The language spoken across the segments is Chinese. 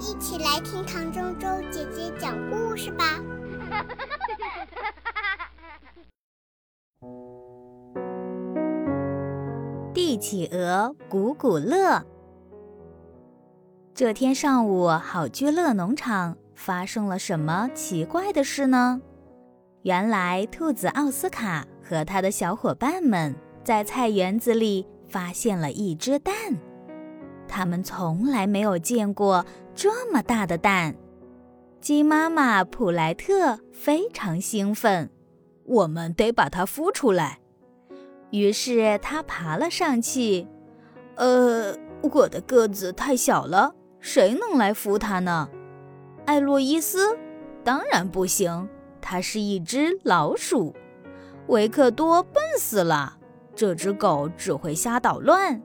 一起来听唐周周姐姐讲故事吧。帝企鹅古古乐。这天上午，好居乐农场发生了什么奇怪的事呢？原来，兔子奥斯卡和他的小伙伴们在菜园子里发现了一只蛋。他们从来没有见过这么大的蛋。鸡妈妈普莱特非常兴奋，我们得把它孵出来。于是他爬了上去。呃，我的个子太小了，谁能来孵它呢？艾洛伊斯，当然不行，它是一只老鼠。维克多笨死了，这只狗只会瞎捣乱。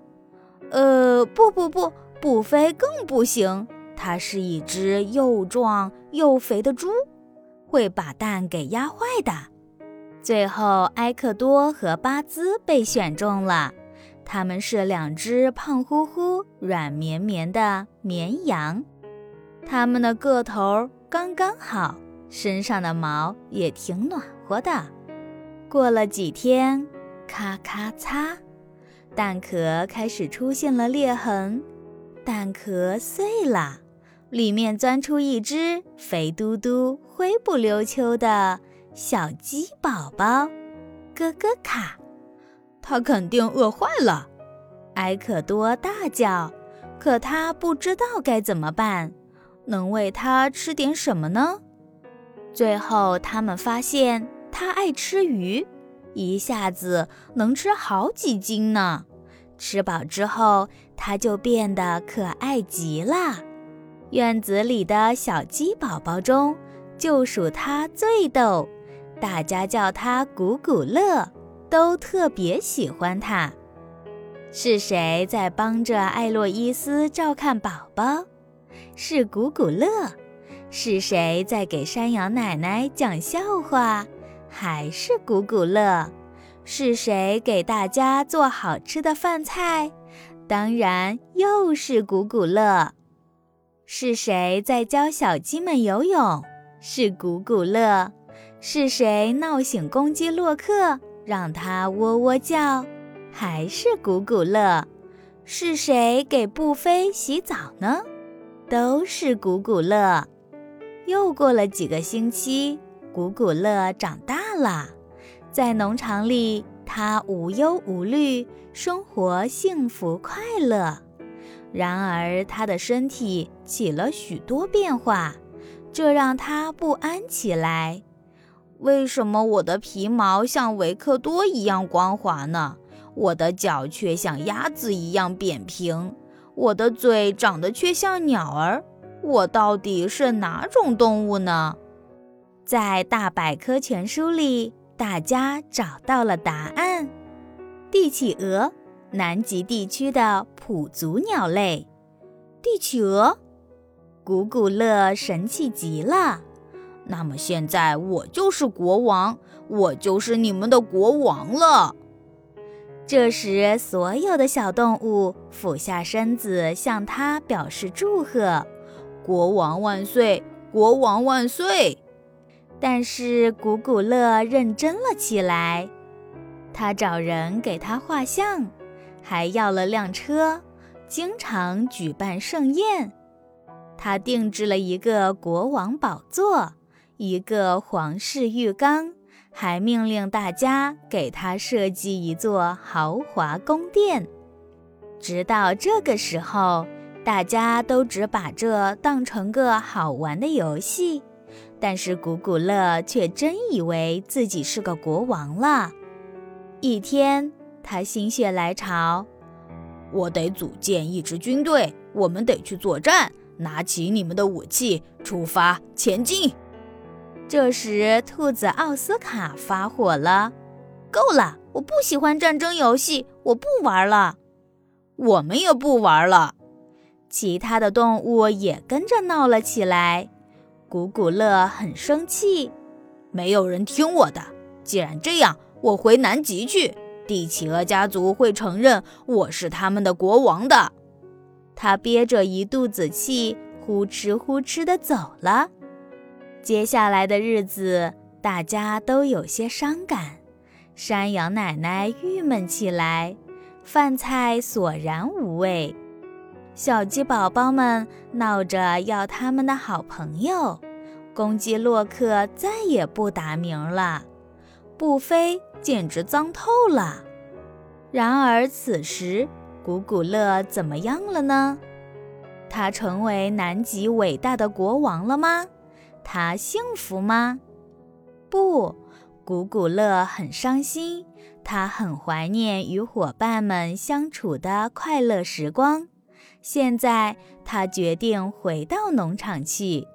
呃，不不不，布菲更不行，它是一只又壮又肥的猪，会把蛋给压坏的。最后，埃克多和巴兹被选中了，他们是两只胖乎乎、软绵绵的绵羊，它们的个头刚刚好，身上的毛也挺暖和的。过了几天，咔咔嚓。蛋壳开始出现了裂痕，蛋壳碎了，里面钻出一只肥嘟嘟、灰不溜秋的小鸡宝宝，咯咯卡！它肯定饿坏了，埃克多大叫。可他不知道该怎么办，能喂它吃点什么呢？最后，他们发现它爱吃鱼。一下子能吃好几斤呢！吃饱之后，它就变得可爱极了。院子里的小鸡宝宝中，就属它最逗，大家叫它古古乐，都特别喜欢它。是谁在帮着艾洛伊斯照看宝宝？是古古乐。是谁在给山羊奶奶讲笑话？还是古古乐，是谁给大家做好吃的饭菜？当然又是古古乐。是谁在教小鸡们游泳？是古古乐。是谁闹醒公鸡洛克，让它喔喔叫？还是古古乐。是谁给布菲洗澡呢？都是古古乐。又过了几个星期。古古乐长大了，在农场里，他无忧无虑，生活幸福快乐。然而，他的身体起了许多变化，这让他不安起来。为什么我的皮毛像维克多一样光滑呢？我的脚却像鸭子一样扁平，我的嘴长得却像鸟儿。我到底是哪种动物呢？在大百科全书里，大家找到了答案：帝企鹅，南极地区的普足鸟类。帝企鹅，古古乐神气极了。那么现在我就是国王，我就是你们的国王了。这时，所有的小动物俯下身子向他表示祝贺：“国王万岁！国王万岁！”但是古古乐认真了起来，他找人给他画像，还要了辆车，经常举办盛宴。他定制了一个国王宝座，一个皇室浴缸，还命令大家给他设计一座豪华宫殿。直到这个时候，大家都只把这当成个好玩的游戏。但是古古乐却真以为自己是个国王了。一天，他心血来潮，我得组建一支军队，我们得去作战。拿起你们的武器，出发前进。这时，兔子奥斯卡发火了：“够了！我不喜欢战争游戏，我不玩了。我们也不玩了。”其他的动物也跟着闹了起来。古古乐很生气，没有人听我的。既然这样，我回南极去。帝企鹅家族会承认我是他们的国王的。他憋着一肚子气，呼哧呼哧地走了。接下来的日子，大家都有些伤感。山羊奶奶郁闷起来，饭菜索然无味。小鸡宝宝们闹着要他们的好朋友。公鸡洛克再也不打名了。布菲简直脏透了。然而此时，古古乐怎么样了呢？他成为南极伟大的国王了吗？他幸福吗？不，古古乐很伤心。他很怀念与伙伴们相处的快乐时光。现在，他决定回到农场去。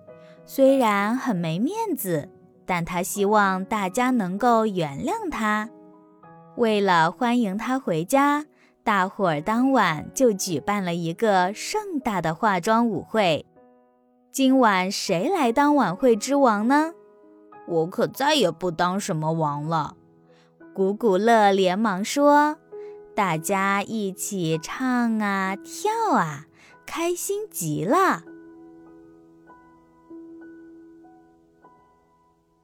虽然很没面子，但他希望大家能够原谅他。为了欢迎他回家，大伙儿当晚就举办了一个盛大的化妆舞会。今晚谁来当晚会之王呢？我可再也不当什么王了。古古乐连忙说：“大家一起唱啊，跳啊，开心极了。”